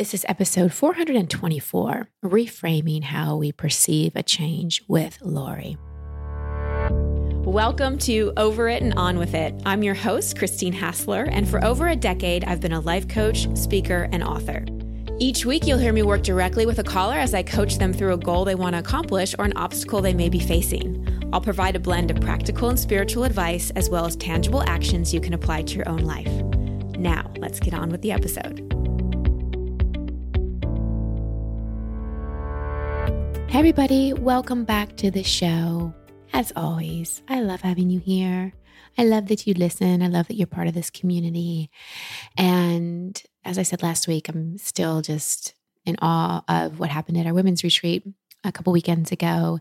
This is episode 424 Reframing How We Perceive a Change with Lori. Welcome to Over It and On With It. I'm your host, Christine Hassler, and for over a decade, I've been a life coach, speaker, and author. Each week, you'll hear me work directly with a caller as I coach them through a goal they want to accomplish or an obstacle they may be facing. I'll provide a blend of practical and spiritual advice as well as tangible actions you can apply to your own life. Now, let's get on with the episode. Hey, everybody, welcome back to the show. As always, I love having you here. I love that you listen. I love that you're part of this community. And as I said last week, I'm still just in awe of what happened at our women's retreat a couple weekends ago.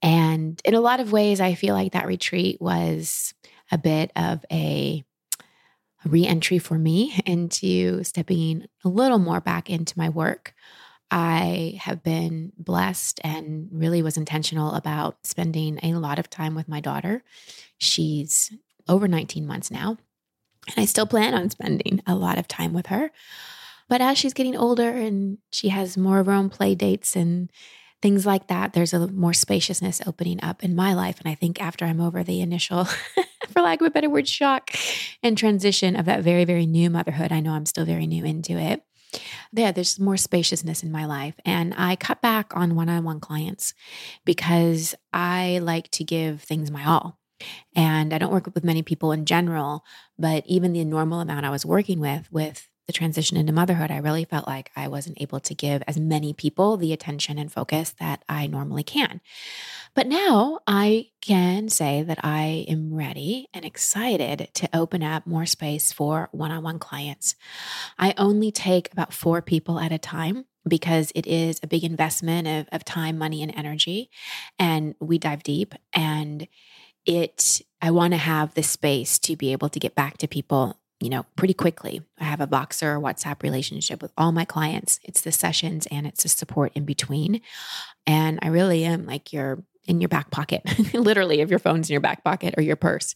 And in a lot of ways, I feel like that retreat was a bit of a re entry for me into stepping a little more back into my work. I have been blessed and really was intentional about spending a lot of time with my daughter. She's over 19 months now, and I still plan on spending a lot of time with her. But as she's getting older and she has more of her own play dates and things like that, there's a more spaciousness opening up in my life. And I think after I'm over the initial, for lack of a better word, shock and transition of that very, very new motherhood, I know I'm still very new into it yeah, there's more spaciousness in my life. And I cut back on one on one clients because I like to give things my all. And I don't work with many people in general, but even the normal amount I was working with, with the transition into motherhood, I really felt like I wasn't able to give as many people the attention and focus that I normally can. But now I can say that I am ready and excited to open up more space for one on one clients. I only take about four people at a time because it is a big investment of, of time, money, and energy. And we dive deep and it, I want to have the space to be able to get back to people you know, pretty quickly. I have a Voxer WhatsApp relationship with all my clients. It's the sessions and it's the support in between. And I really am like your in your back pocket, literally, if your phone's in your back pocket or your purse.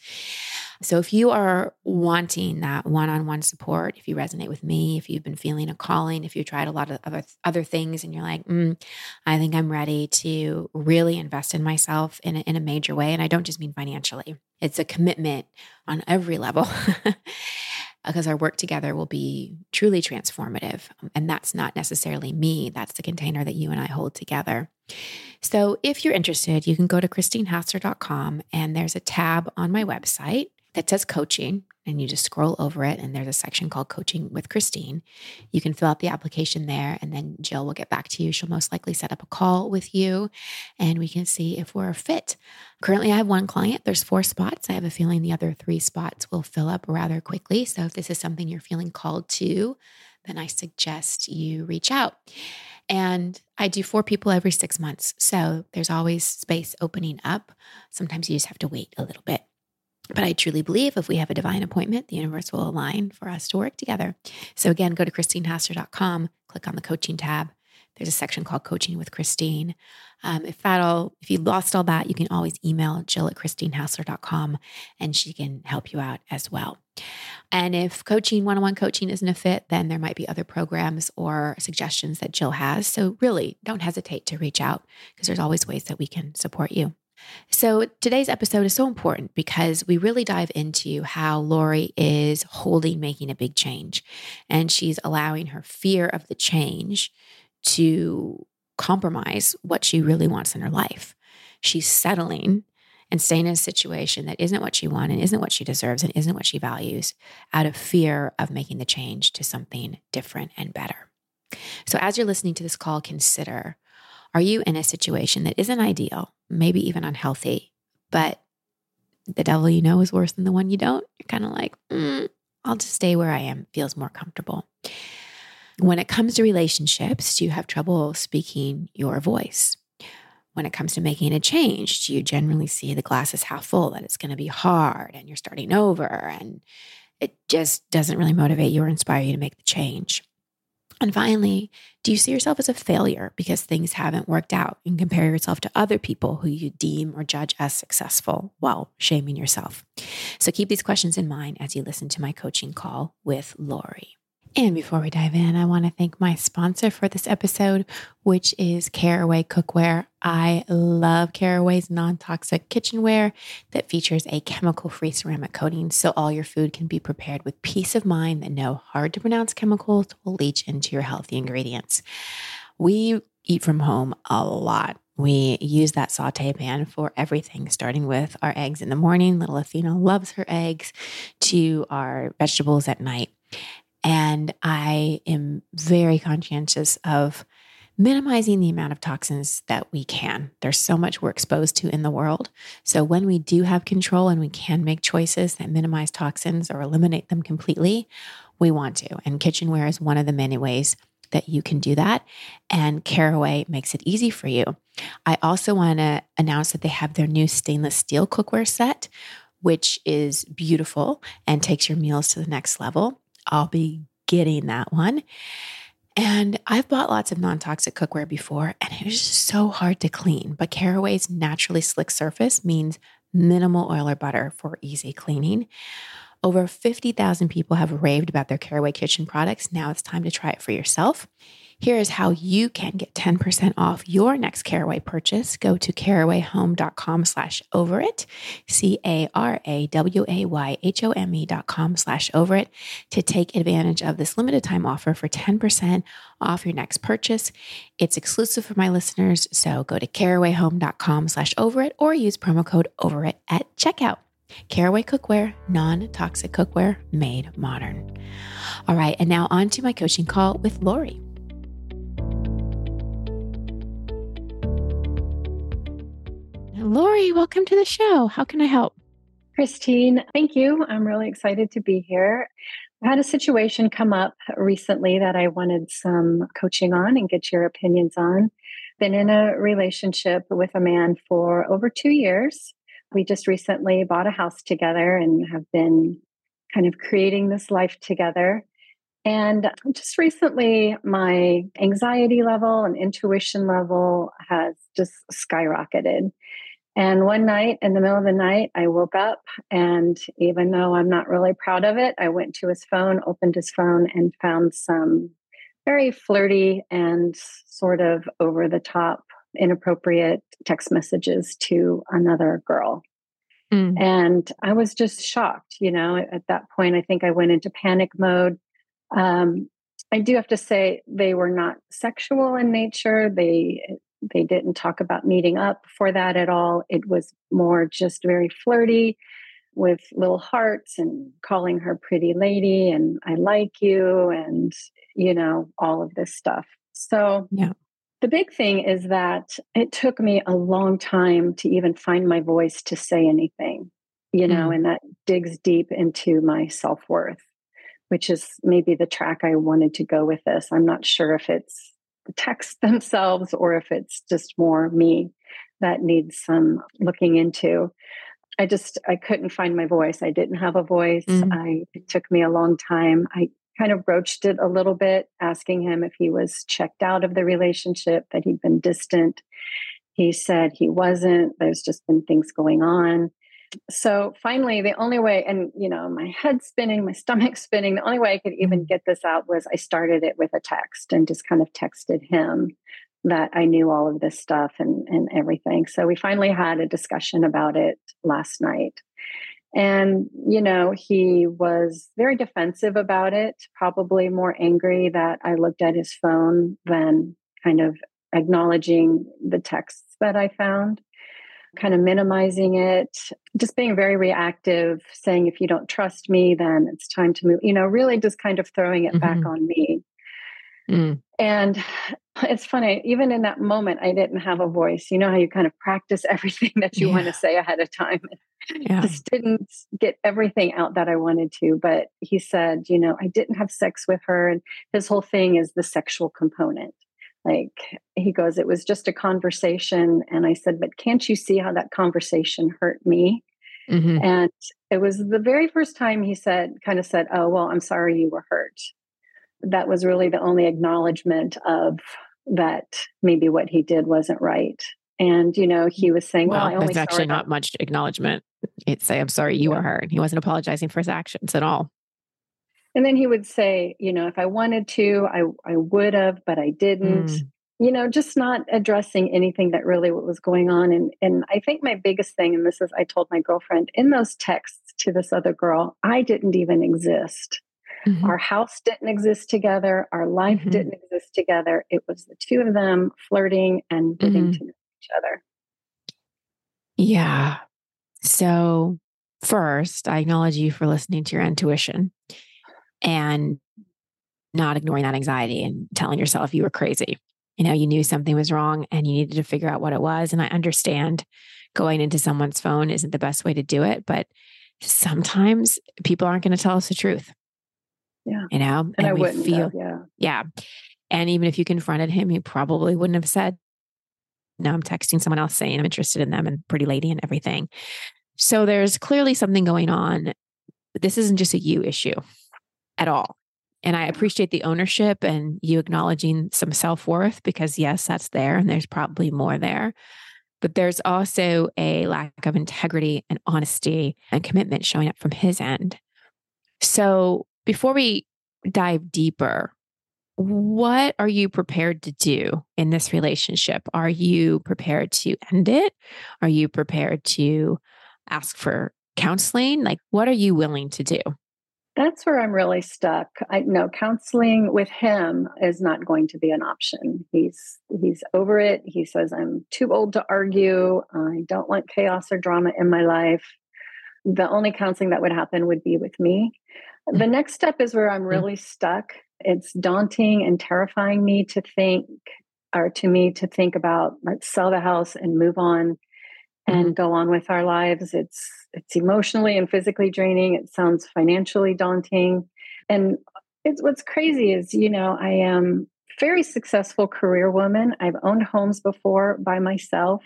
So, if you are wanting that one on one support, if you resonate with me, if you've been feeling a calling, if you tried a lot of other, other things and you're like, mm, I think I'm ready to really invest in myself in a, in a major way. And I don't just mean financially, it's a commitment on every level. Uh, because our work together will be truly transformative. Um, and that's not necessarily me, that's the container that you and I hold together. So if you're interested, you can go to christinehassler.com and there's a tab on my website that says coaching and you just scroll over it and there's a section called coaching with christine. You can fill out the application there and then jill will get back to you. She'll most likely set up a call with you and we can see if we're a fit. Currently i have one client. There's four spots. I have a feeling the other three spots will fill up rather quickly. So if this is something you're feeling called to then i suggest you reach out. And I do four people every six months. So there's always space opening up. Sometimes you just have to wait a little bit. But I truly believe if we have a divine appointment, the universe will align for us to work together. So again, go to christinehassler.com, click on the coaching tab. There's a section called Coaching with Christine. Um, if that all, if you lost all that, you can always email Jill at christinehassler.com and she can help you out as well. And if coaching, one on one coaching isn't a fit, then there might be other programs or suggestions that Jill has. So really don't hesitate to reach out because there's always ways that we can support you. So, today's episode is so important because we really dive into how Lori is holding making a big change. And she's allowing her fear of the change to compromise what she really wants in her life. She's settling and staying in a situation that isn't what she wants and isn't what she deserves and isn't what she values out of fear of making the change to something different and better. So, as you're listening to this call, consider are you in a situation that isn't ideal, maybe even unhealthy, but the devil you know is worse than the one you don't? You're kind of like, mm, I'll just stay where I am, feels more comfortable. When it comes to relationships, do you have trouble speaking your voice? When it comes to making a change, do you generally see the glass is half full, that it's going to be hard and you're starting over and it just doesn't really motivate you or inspire you to make the change? And finally, do you see yourself as a failure because things haven't worked out and compare yourself to other people who you deem or judge as successful while shaming yourself? So keep these questions in mind as you listen to my coaching call with Lori. And before we dive in, I want to thank my sponsor for this episode, which is Caraway Cookware. I love Caraway's non toxic kitchenware that features a chemical free ceramic coating so all your food can be prepared with peace of mind that no hard to pronounce chemicals will leach into your healthy ingredients. We eat from home a lot. We use that saute pan for everything, starting with our eggs in the morning. Little Athena loves her eggs, to our vegetables at night. And I am very conscientious of minimizing the amount of toxins that we can. There's so much we're exposed to in the world. So when we do have control and we can make choices that minimize toxins or eliminate them completely, we want to. And kitchenware is one of the many ways that you can do that. And Caraway makes it easy for you. I also want to announce that they have their new stainless steel cookware set, which is beautiful and takes your meals to the next level. I'll be getting that one. And I've bought lots of non toxic cookware before, and it was just so hard to clean. But Caraway's naturally slick surface means minimal oil or butter for easy cleaning. Over 50,000 people have raved about their Caraway kitchen products. Now it's time to try it for yourself. Here is how you can get 10% off your next Caraway purchase. Go to carawayhome.com slash over it, C-A-R-A-W-A-Y-H-O-M-E dot com slash over it to take advantage of this limited time offer for 10% off your next purchase. It's exclusive for my listeners, so go to carawayhome.com slash over it or use promo code over it at checkout. Caraway cookware, non toxic cookware made modern. All right, and now on to my coaching call with Lori. Lori, welcome to the show. How can I help? Christine, thank you. I'm really excited to be here. I had a situation come up recently that I wanted some coaching on and get your opinions on. Been in a relationship with a man for over two years. We just recently bought a house together and have been kind of creating this life together. And just recently, my anxiety level and intuition level has just skyrocketed. And one night in the middle of the night, I woke up, and even though I'm not really proud of it, I went to his phone, opened his phone, and found some very flirty and sort of over the top, inappropriate text messages to another girl. Mm. And I was just shocked. You know, at that point, I think I went into panic mode. Um, I do have to say they were not sexual in nature. They they didn't talk about meeting up for that at all. It was more just very flirty with little hearts and calling her pretty lady and I like you and, you know, all of this stuff. So, yeah. The big thing is that it took me a long time to even find my voice to say anything, you know, mm. and that digs deep into my self worth, which is maybe the track I wanted to go with this. I'm not sure if it's texts themselves or if it's just more me that needs some looking into. I just i couldn't find my voice. I didn't have a voice. Mm-hmm. i it took me a long time. I kind of broached it a little bit asking him if he was checked out of the relationship that he'd been distant. He said he wasn't. There's just been things going on so finally the only way and you know my head spinning my stomach spinning the only way i could even mm. get this out was i started it with a text and just kind of texted him that i knew all of this stuff and and everything. So we finally had a discussion about it last night. And you know he was very defensive about it probably more angry that i looked at his phone than kind of acknowledging the texts that i found kind of minimizing it, just being very reactive, saying, if you don't trust me, then it's time to move, you know, really just kind of throwing it mm-hmm. back on me. Mm. And it's funny, even in that moment, I didn't have a voice. You know how you kind of practice everything that you yeah. want to say ahead of time. Yeah. Just didn't get everything out that I wanted to. But he said, you know, I didn't have sex with her. And his whole thing is the sexual component. Like he goes, it was just a conversation. And I said, but can't you see how that conversation hurt me? Mm-hmm. And it was the very first time he said, kind of said, Oh, well, I'm sorry you were hurt. That was really the only acknowledgement of that maybe what he did wasn't right. And, you know, he was saying, Well, well I only that's actually not much acknowledgement. It's say, I'm sorry you yeah. were hurt. He wasn't apologizing for his actions at all. And then he would say, you know, if I wanted to, I, I would have, but I didn't. Mm. You know, just not addressing anything that really what was going on. And and I think my biggest thing, and this is I told my girlfriend in those texts to this other girl, I didn't even exist. Mm-hmm. Our house didn't exist together. Our life mm-hmm. didn't exist together. It was the two of them flirting and getting mm-hmm. to know each other. Yeah. So, first, I acknowledge you for listening to your intuition and not ignoring that anxiety and telling yourself you were crazy. You know, you knew something was wrong and you needed to figure out what it was. And I understand going into someone's phone isn't the best way to do it, but sometimes people aren't going to tell us the truth. Yeah. You know, and, and I wouldn't feel, yeah. Yeah. And even if you confronted him, he probably wouldn't have said, now I'm texting someone else saying I'm interested in them and pretty lady and everything. So there's clearly something going on. This isn't just a you issue at all. And I appreciate the ownership and you acknowledging some self worth because, yes, that's there and there's probably more there. But there's also a lack of integrity and honesty and commitment showing up from his end. So before we dive deeper, what are you prepared to do in this relationship? Are you prepared to end it? Are you prepared to ask for counseling? Like, what are you willing to do? That's where I'm really stuck. I know counseling with him is not going to be an option. He's he's over it. He says I'm too old to argue. I don't want chaos or drama in my life. The only counseling that would happen would be with me. The mm. next step is where I'm mm. really stuck. It's daunting and terrifying me to think or to me to think about let's sell the house and move on and mm-hmm. go on with our lives. It's it's emotionally and physically draining. It sounds financially daunting. And it's what's crazy is, you know, I am very successful career woman. I've owned homes before by myself,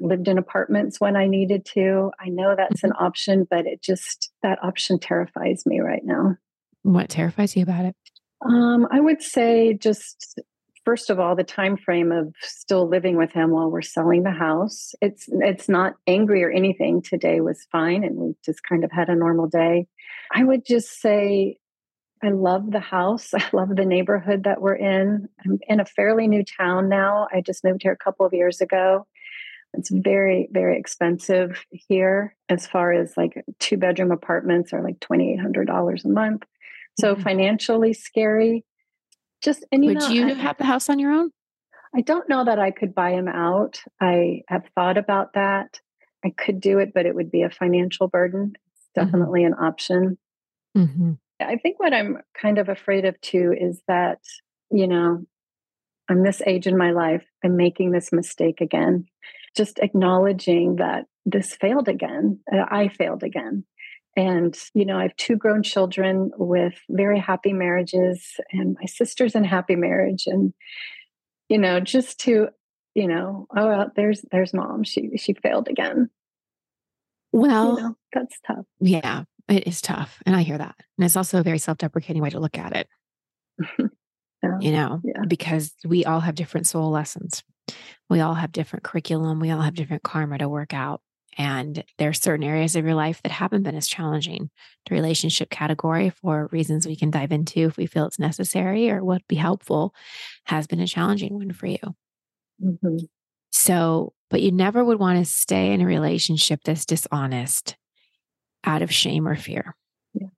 lived in apartments when I needed to. I know that's an mm-hmm. option, but it just that option terrifies me right now. What terrifies you about it? Um, I would say just first of all the time frame of still living with him while we're selling the house it's it's not angry or anything. Today was fine and we just kind of had a normal day. I would just say i love the house. I love the neighborhood that we're in. I'm in a fairly new town now. I just moved here a couple of years ago. It's very very expensive here as far as like two bedroom apartments are like $2800 a month. So mm-hmm. financially scary just and would know, you I, have the house on your own? I don't know that I could buy him out. I have thought about that. I could do it, but it would be a financial burden. It's mm-hmm. definitely mm-hmm. an option. Mm-hmm. I think what I'm kind of afraid of too is that, you know, I'm this age in my life, I'm making this mistake again. Just acknowledging that this failed again, uh, I failed again. And, you know, I have two grown children with very happy marriages, and my sister's in happy marriage. And, you know, just to, you know, oh, well, there's there's mom. She she failed again. Well, you know, that's tough. Yeah, it is tough. And I hear that. And it's also a very self-deprecating way to look at it. yeah. You know, yeah. because we all have different soul lessons. We all have different curriculum. We all have different karma to work out. And there are certain areas of your life that haven't been as challenging. The relationship category, for reasons we can dive into if we feel it's necessary or would be helpful, has been a challenging one for you. Mm-hmm. So, but you never would want to stay in a relationship that's dishonest out of shame or fear. Yeah.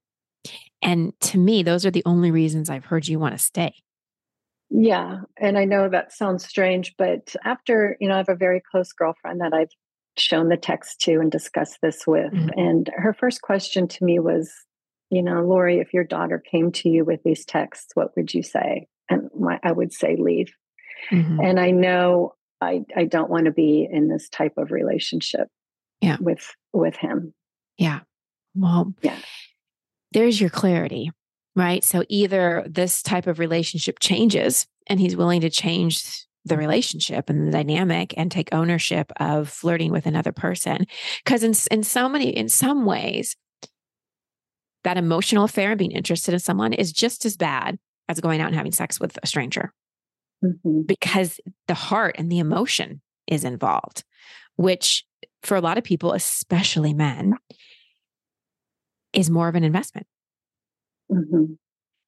And to me, those are the only reasons I've heard you want to stay. Yeah. And I know that sounds strange, but after, you know, I have a very close girlfriend that I've shown the text to and discussed this with. Mm-hmm. And her first question to me was, you know, Lori, if your daughter came to you with these texts, what would you say? And my, I would say leave. Mm-hmm. And I know I, I don't want to be in this type of relationship yeah. with with him. Yeah. Well, yeah. There's your clarity, right? So either this type of relationship changes and he's willing to change the relationship and the dynamic and take ownership of flirting with another person because in, in so many in some ways that emotional affair and being interested in someone is just as bad as going out and having sex with a stranger mm-hmm. because the heart and the emotion is involved which for a lot of people especially men is more of an investment mm-hmm.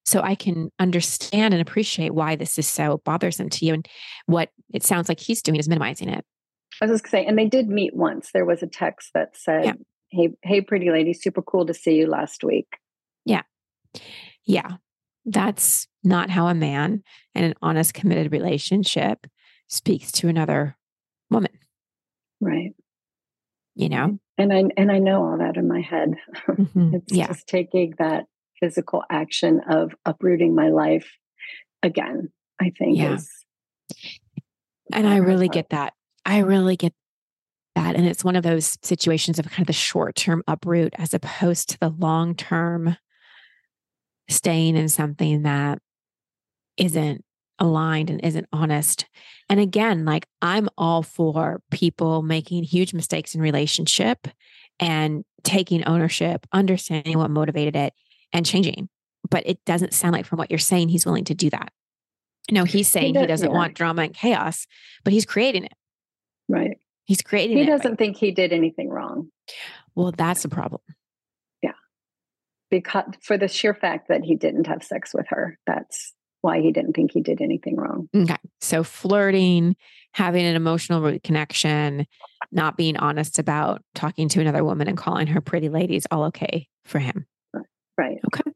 So I can understand and appreciate why this is so bothersome to you. And what it sounds like he's doing is minimizing it. I was just saying, and they did meet once. There was a text that said, yeah. Hey, hey, pretty lady, super cool to see you last week. Yeah. Yeah. That's not how a man in an honest, committed relationship speaks to another woman. Right. You know? And I and I know all that in my head. Mm-hmm. it's yeah. just taking that physical action of uprooting my life again, I think yeah. is and I really get that. I really get that. And it's one of those situations of kind of the short term uproot as opposed to the long term staying in something that isn't aligned and isn't honest. And again, like I'm all for people making huge mistakes in relationship and taking ownership, understanding what motivated it and changing. But it doesn't sound like from what you're saying, he's willing to do that. No, he's saying he, does, not want drama and chaos, but he's creating it. Right. He's creating he it. He doesn't think he did anything wrong. Well, that's the problem. Yeah. Because for the sheer fact that he didn't have sex with her, that's why he didn't think he did anything wrong. Okay. So flirting, having an emotional connection, not being honest about talking to another woman and calling her pretty lady is all okay for him. Right. Okay.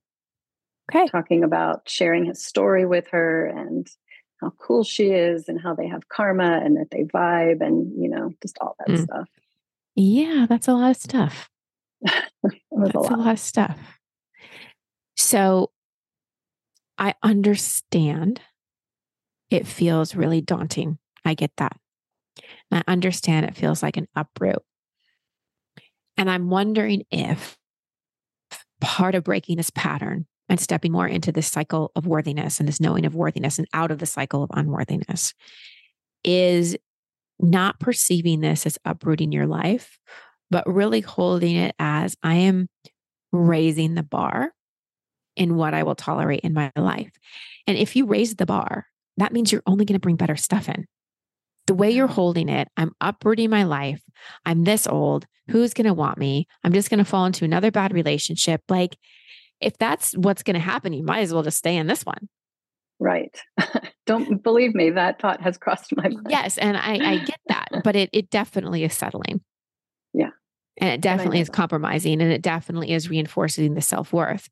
Okay. Talking about sharing his story with her and how cool she is and how they have karma and that they vibe and, you know, just all that mm. stuff. Yeah, that's a lot of stuff. that's a lot. a lot of stuff. So I understand it feels really daunting. I get that. I understand it feels like an uproot. And I'm wondering if part of breaking this pattern and stepping more into this cycle of worthiness and this knowing of worthiness and out of the cycle of unworthiness is not perceiving this as uprooting your life, but really holding it as I am raising the bar in what I will tolerate in my life. And if you raise the bar, that means you're only going to bring better stuff in. The way you're holding it, I'm uprooting my life. I'm this old. Who's going to want me? I'm just going to fall into another bad relationship. Like, if that's what's going to happen, you might as well just stay in this one. Right. Don't believe me, that thought has crossed my mind. Yes. And I, I get that, but it, it definitely is settling. Yeah. And it definitely and is compromising and it definitely is reinforcing the self worth.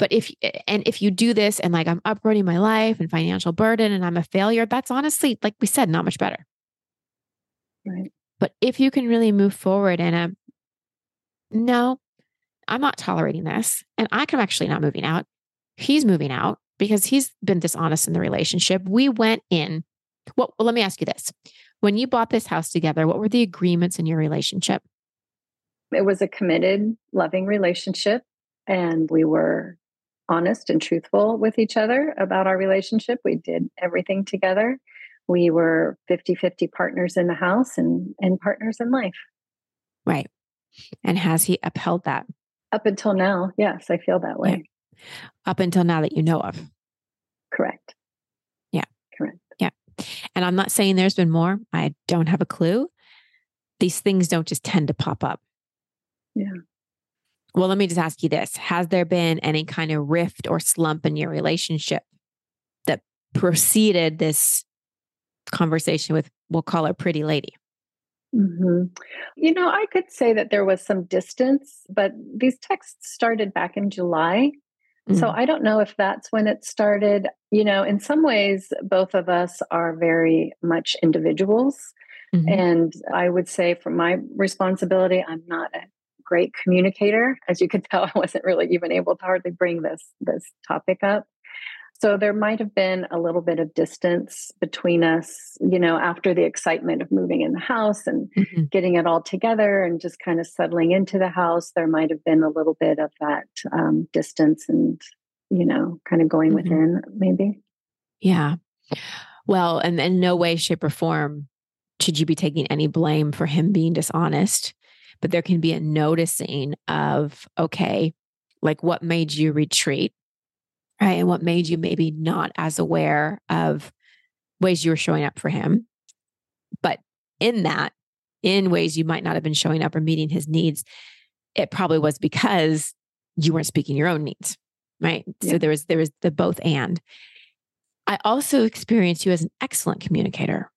But if, and if you do this and like I'm uprooting my life and financial burden and I'm a failure, that's honestly, like we said, not much better. Right. But if you can really move forward in a, no, I'm not tolerating this. And I am actually not moving out. He's moving out because he's been dishonest in the relationship. We went in. Well, well, let me ask you this. When you bought this house together, what were the agreements in your relationship? It was a committed, loving relationship. And we were honest and truthful with each other about our relationship. We did everything together. We were 50 50 partners in the house and, and partners in life. Right. And has he upheld that? Up until now, yes, I feel that way. Yeah. Up until now that you know of. Correct. Yeah. Correct. Yeah. And I'm not saying there's been more. I don't have a clue. These things don't just tend to pop up. Yeah. Well, let me just ask you this Has there been any kind of rift or slump in your relationship that preceded this conversation with, we'll call her pretty lady? Mm-hmm. You know, I could say that there was some distance, but these texts started back in July. Mm-hmm. So I don't know if that's when it started. You know, in some ways, both of us are very much individuals. Mm-hmm. And I would say, from my responsibility, I'm not a great communicator. As you could tell, I wasn't really even able to hardly bring this this topic up. So there might have been a little bit of distance between us, you know, after the excitement of moving in the house and mm-hmm. getting it all together and just kind of settling into the house. There might have been a little bit of that um, distance and, you know, kind of going mm-hmm. within, maybe. Yeah. Well, and in no way, shape, or form should you be taking any blame for him being dishonest but there can be a noticing of, okay, like what made you retreat, right? And what made you maybe not as aware of ways you were showing up for him. But in that, in ways you might not have been showing up or meeting his needs, it probably was because you weren't speaking your own needs. right? Yeah. So there was there was the both and. I also experience you as an excellent communicator.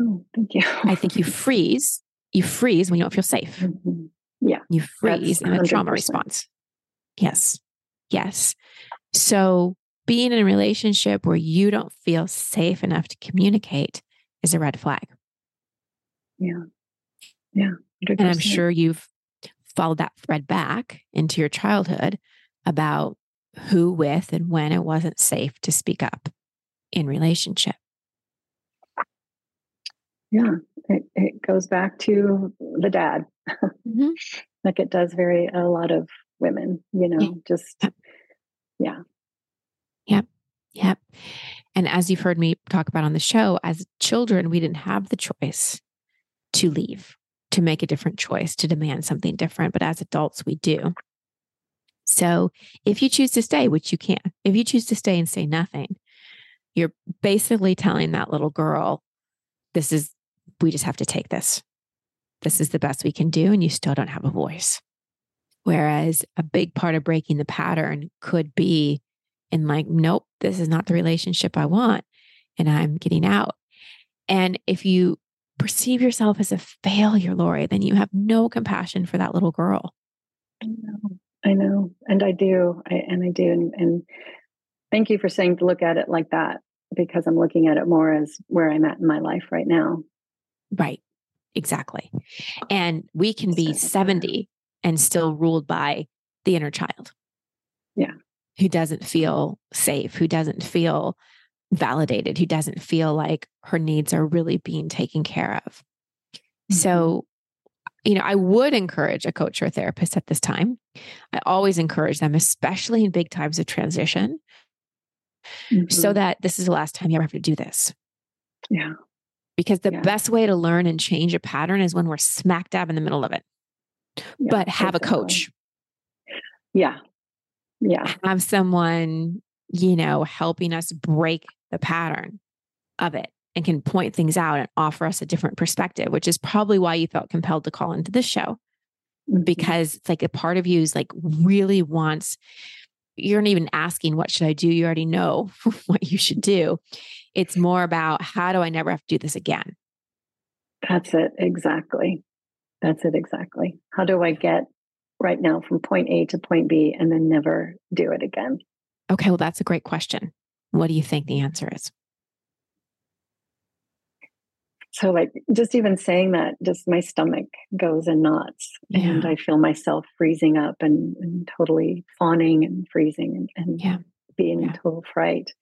Oh, thank you. I think you freeze. You freeze when you don't feel safe. Mm-hmm. Yeah. You freeze in a trauma response. Yes. Yes. So being in a relationship where you don't feel safe enough to communicate is a red flag. Yeah. Yeah. 100%. And I'm sure you've followed that thread back into your childhood about who with and when it wasn't safe to speak up in relationship. Yeah, it, it goes back to the dad. Mm-hmm. like it does very a lot of women, you know, yeah. just yeah. Yep. Yep. And as you've heard me talk about on the show, as children, we didn't have the choice to leave, to make a different choice, to demand something different. But as adults, we do. So if you choose to stay, which you can, if you choose to stay and say nothing, you're basically telling that little girl, this is, we just have to take this. This is the best we can do. And you still don't have a voice. Whereas a big part of breaking the pattern could be in like, nope, this is not the relationship I want. And I'm getting out. And if you perceive yourself as a failure, Lori, then you have no compassion for that little girl. I know. I know. And I do. I, and I do. And, and thank you for saying to look at it like that because I'm looking at it more as where I'm at in my life right now. Right. Exactly. And we can be 70 and still ruled by the inner child. Yeah. Who doesn't feel safe, who doesn't feel validated, who doesn't feel like her needs are really being taken care of. Mm-hmm. So, you know, I would encourage a coach or a therapist at this time. I always encourage them, especially in big times of transition, mm-hmm. so that this is the last time you ever have to do this. Yeah. Because the yeah. best way to learn and change a pattern is when we're smack dab in the middle of it yeah, but have a coach. Yeah. Yeah. Have someone, you know, helping us break the pattern of it and can point things out and offer us a different perspective, which is probably why you felt compelled to call into this show. Mm-hmm. Because it's like a part of you is like really wants, you're not even asking, what should I do? You already know what you should do. It's more about how do I never have to do this again? That's it. Exactly. That's it exactly. How do I get right now from point A to point B and then never do it again? Okay, well, that's a great question. What do you think the answer is? So, like, just even saying that, just my stomach goes in knots, yeah. and I feel myself freezing up and, and totally fawning and freezing and, and yeah. being yeah. in total fright.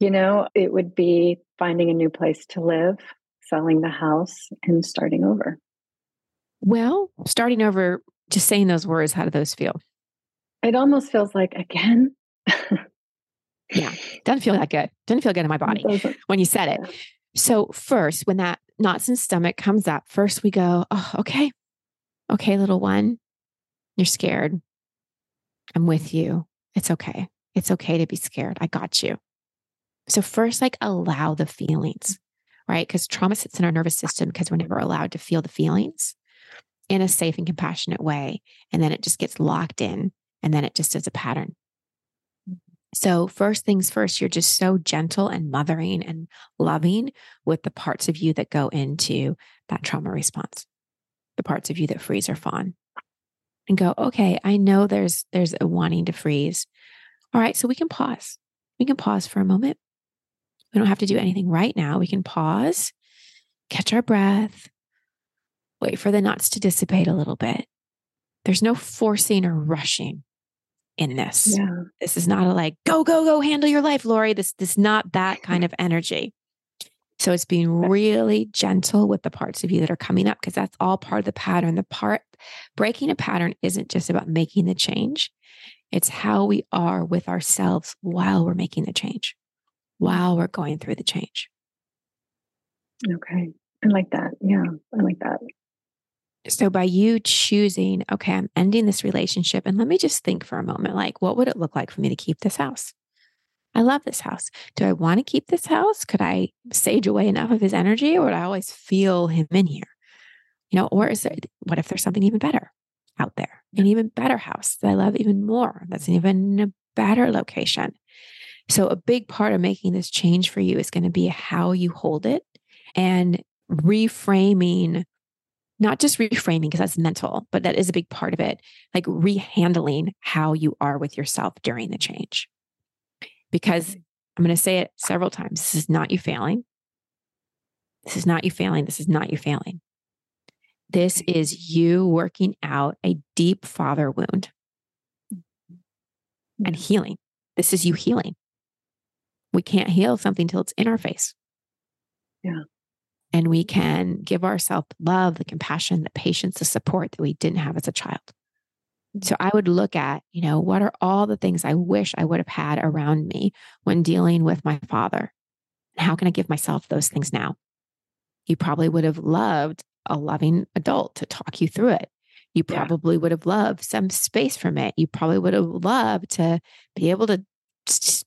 You know, it would be finding a new place to live, selling the house, and starting over. Well, starting over, just saying those words, how do those feel? It almost feels like again. yeah, doesn't feel that good. Doesn't feel good in my body when you said it. So, first, when that knots in stomach comes up, first we go, oh, okay, okay, little one, you're scared. I'm with you. It's okay. It's okay to be scared. I got you. So, first, like allow the feelings, right? Because trauma sits in our nervous system because we're never allowed to feel the feelings in a safe and compassionate way. And then it just gets locked in and then it just is a pattern. So, first things first, you're just so gentle and mothering and loving with the parts of you that go into that trauma response, the parts of you that freeze or fawn. And go, okay, I know there's there's a wanting to freeze. All right, so we can pause. We can pause for a moment. We don't have to do anything right now. We can pause, catch our breath, wait for the knots to dissipate a little bit. There's no forcing or rushing in this. Yeah. This is not a like, go, go, go, handle your life, Lori. This, this is not that kind of energy. So it's being really gentle with the parts of you that are coming up because that's all part of the pattern. The part breaking a pattern isn't just about making the change, it's how we are with ourselves while we're making the change, while we're going through the change. Okay. I like that. Yeah. I like that. So by you choosing, okay, I'm ending this relationship and let me just think for a moment like, what would it look like for me to keep this house? I love this house. Do I want to keep this house? Could I sage away enough of his energy or would I always feel him in here? You know, or is it, what if there's something even better? out there, an even better house that I love even more. That's even a better location. So, a big part of making this change for you is going to be how you hold it and reframing, not just reframing, because that's mental, but that is a big part of it, like rehandling how you are with yourself during the change. Because mm-hmm. I'm going to say it several times this is not you failing. This is not you failing. This is not you failing. This mm-hmm. is you working out a deep father wound mm-hmm. and healing. This is you healing. We can't heal something till it's in our face. Yeah. And we can give ourselves love, the compassion, the patience, the support that we didn't have as a child. Mm-hmm. So I would look at, you know, what are all the things I wish I would have had around me when dealing with my father? How can I give myself those things now? You probably would have loved a loving adult to talk you through it. You probably yeah. would have loved some space from it. You probably would have loved to be able to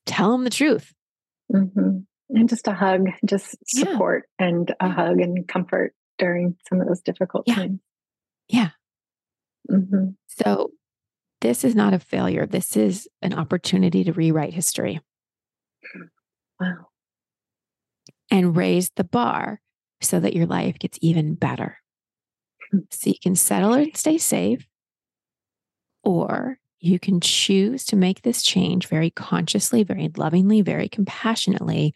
tell them the truth. Mm-hmm. And just a hug, just support yeah. and a yeah. hug and comfort during some of those difficult times. Yeah. Mm-hmm. So, this is not a failure. This is an opportunity to rewrite history. Wow. And raise the bar so that your life gets even better. Hmm. So you can settle and stay safe, or you can choose to make this change very consciously, very lovingly, very compassionately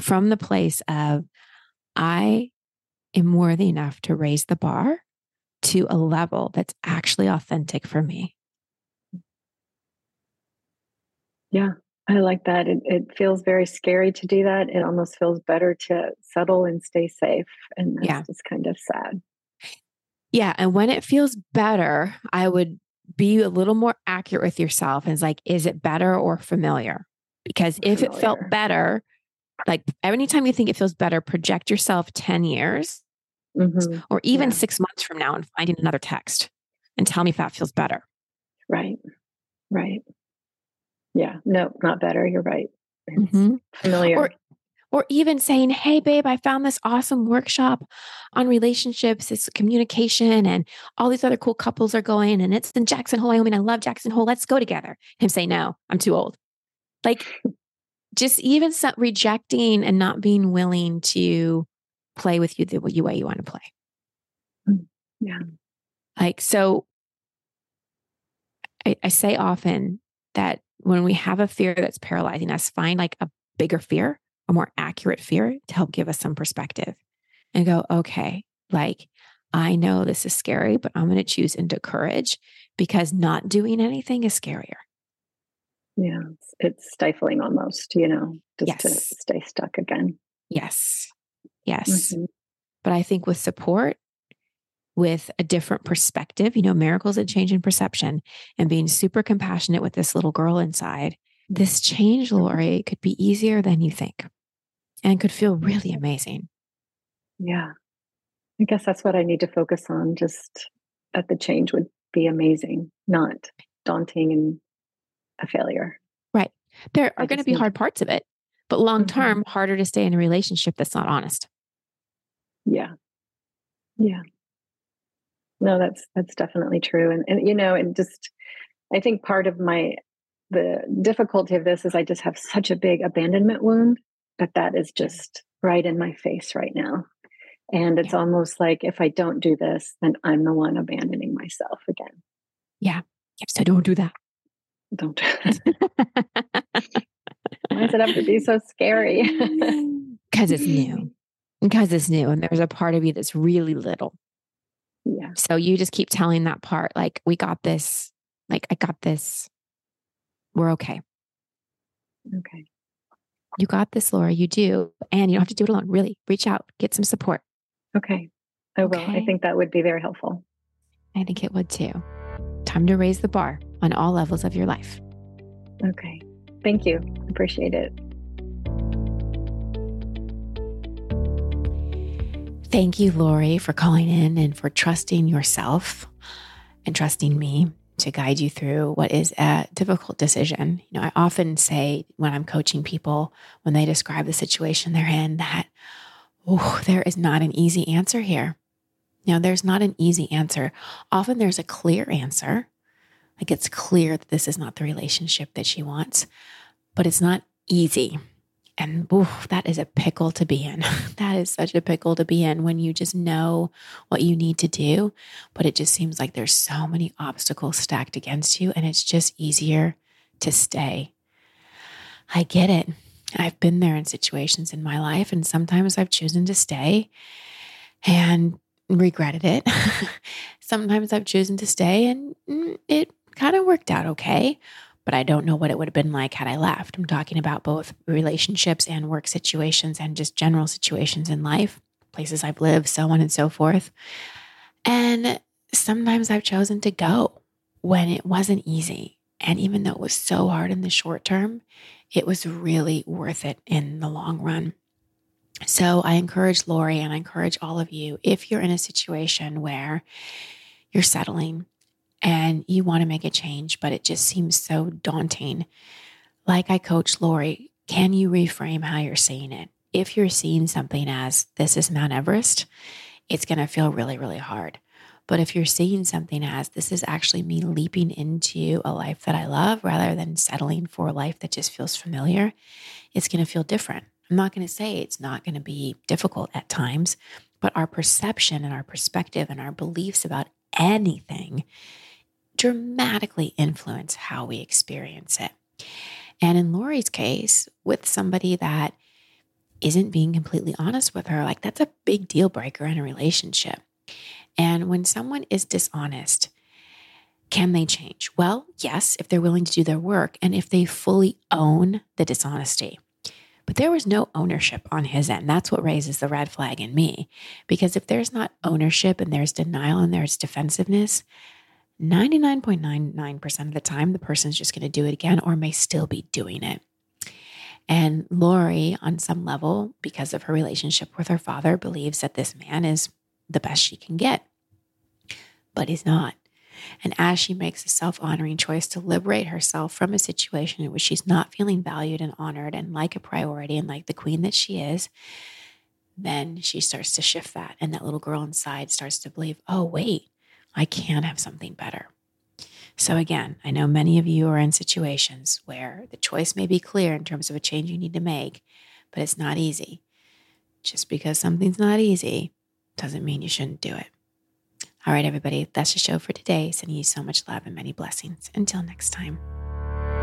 from the place of, I am worthy enough to raise the bar to a level that's actually authentic for me. Yeah, I like that. It, it feels very scary to do that. It almost feels better to settle and stay safe. And that's yeah. just kind of sad. Yeah. And when it feels better, I would be a little more accurate with yourself and it's like, is it better or familiar? Because if familiar. it felt better, like anytime you think it feels better, project yourself 10 years mm-hmm. or even yeah. six months from now and finding another text and tell me if that feels better. Right. Right. Yeah. No, not better. You're right. Mm-hmm. Familiar. Or, or even saying, Hey, babe, I found this awesome workshop on relationships, it's communication, and all these other cool couples are going, and it's in Jackson Hole, Wyoming. I love Jackson Hole. Let's go together. Him say, No, I'm too old. Like, just even some, rejecting and not being willing to play with you the way you want to play. Mm, yeah. Like, so I, I say often that when we have a fear that's paralyzing us, find like a bigger fear, a more accurate fear to help give us some perspective and go, okay, like I know this is scary, but I'm going to choose into courage because not doing anything is scarier. Yeah, it's, it's stifling almost, you know, just yes. to stay stuck again. Yes. Yes. Mm-hmm. But I think with support, with a different perspective, you know, miracles and change in perception, and being super compassionate with this little girl inside, this change, Lori, could be easier than you think and could feel really amazing. Yeah. I guess that's what I need to focus on, just that the change would be amazing, not daunting and a failure. Right. There are going to be hard parts of it, but long term, mm-hmm. harder to stay in a relationship that's not honest. Yeah. Yeah. No, that's that's definitely true. And and you know, and just I think part of my the difficulty of this is I just have such a big abandonment wound that that is just right in my face right now. And it's yeah. almost like if I don't do this, then I'm the one abandoning myself again. Yeah. So don't do that. Don't do that. Why does it have to be so scary? Because it's new because it's new and there's a part of you that's really little. Yeah. So you just keep telling that part, like, we got this. Like, I got this. We're okay. Okay. You got this, Lori. You do. And you don't have to do it alone. Really reach out, get some support. Okay. I will. Okay. I think that would be very helpful. I think it would too. Time to raise the bar on all levels of your life. Okay. Thank you. Appreciate it. Thank you, Lori, for calling in and for trusting yourself and trusting me to guide you through what is a difficult decision. You know, I often say when I'm coaching people, when they describe the situation they're in, that, oh, there is not an easy answer here. You know, there's not an easy answer. Often there's a clear answer. Like it's clear that this is not the relationship that she wants, but it's not easy. And ooh, that is a pickle to be in. that is such a pickle to be in when you just know what you need to do, but it just seems like there's so many obstacles stacked against you, and it's just easier to stay. I get it. I've been there in situations in my life, and sometimes I've chosen to stay and regretted it. sometimes I've chosen to stay, and mm, it kind of worked out okay but I don't know what it would have been like had I left. I'm talking about both relationships and work situations and just general situations in life, places I've lived, so on and so forth. And sometimes I've chosen to go when it wasn't easy. And even though it was so hard in the short term, it was really worth it in the long run. So I encourage Lori and I encourage all of you if you're in a situation where you're settling and you want to make a change, but it just seems so daunting. Like I coach Lori, can you reframe how you're seeing it? If you're seeing something as this is Mount Everest, it's going to feel really, really hard. But if you're seeing something as this is actually me leaping into a life that I love rather than settling for a life that just feels familiar, it's going to feel different. I'm not going to say it's not going to be difficult at times, but our perception and our perspective and our beliefs about anything dramatically influence how we experience it. And in Lori's case, with somebody that isn't being completely honest with her, like that's a big deal breaker in a relationship. And when someone is dishonest, can they change? Well, yes, if they're willing to do their work and if they fully own the dishonesty. But there was no ownership on his end. That's what raises the red flag in me. Because if there's not ownership and there's denial and there's defensiveness, 99.99% of the time, the person's just going to do it again or may still be doing it. And Lori, on some level, because of her relationship with her father, believes that this man is the best she can get, but he's not. And as she makes a self honoring choice to liberate herself from a situation in which she's not feeling valued and honored and like a priority and like the queen that she is, then she starts to shift that. And that little girl inside starts to believe, oh, wait, I can have something better. So, again, I know many of you are in situations where the choice may be clear in terms of a change you need to make, but it's not easy. Just because something's not easy doesn't mean you shouldn't do it. All right, everybody, that's the show for today. Sending you so much love and many blessings. Until next time.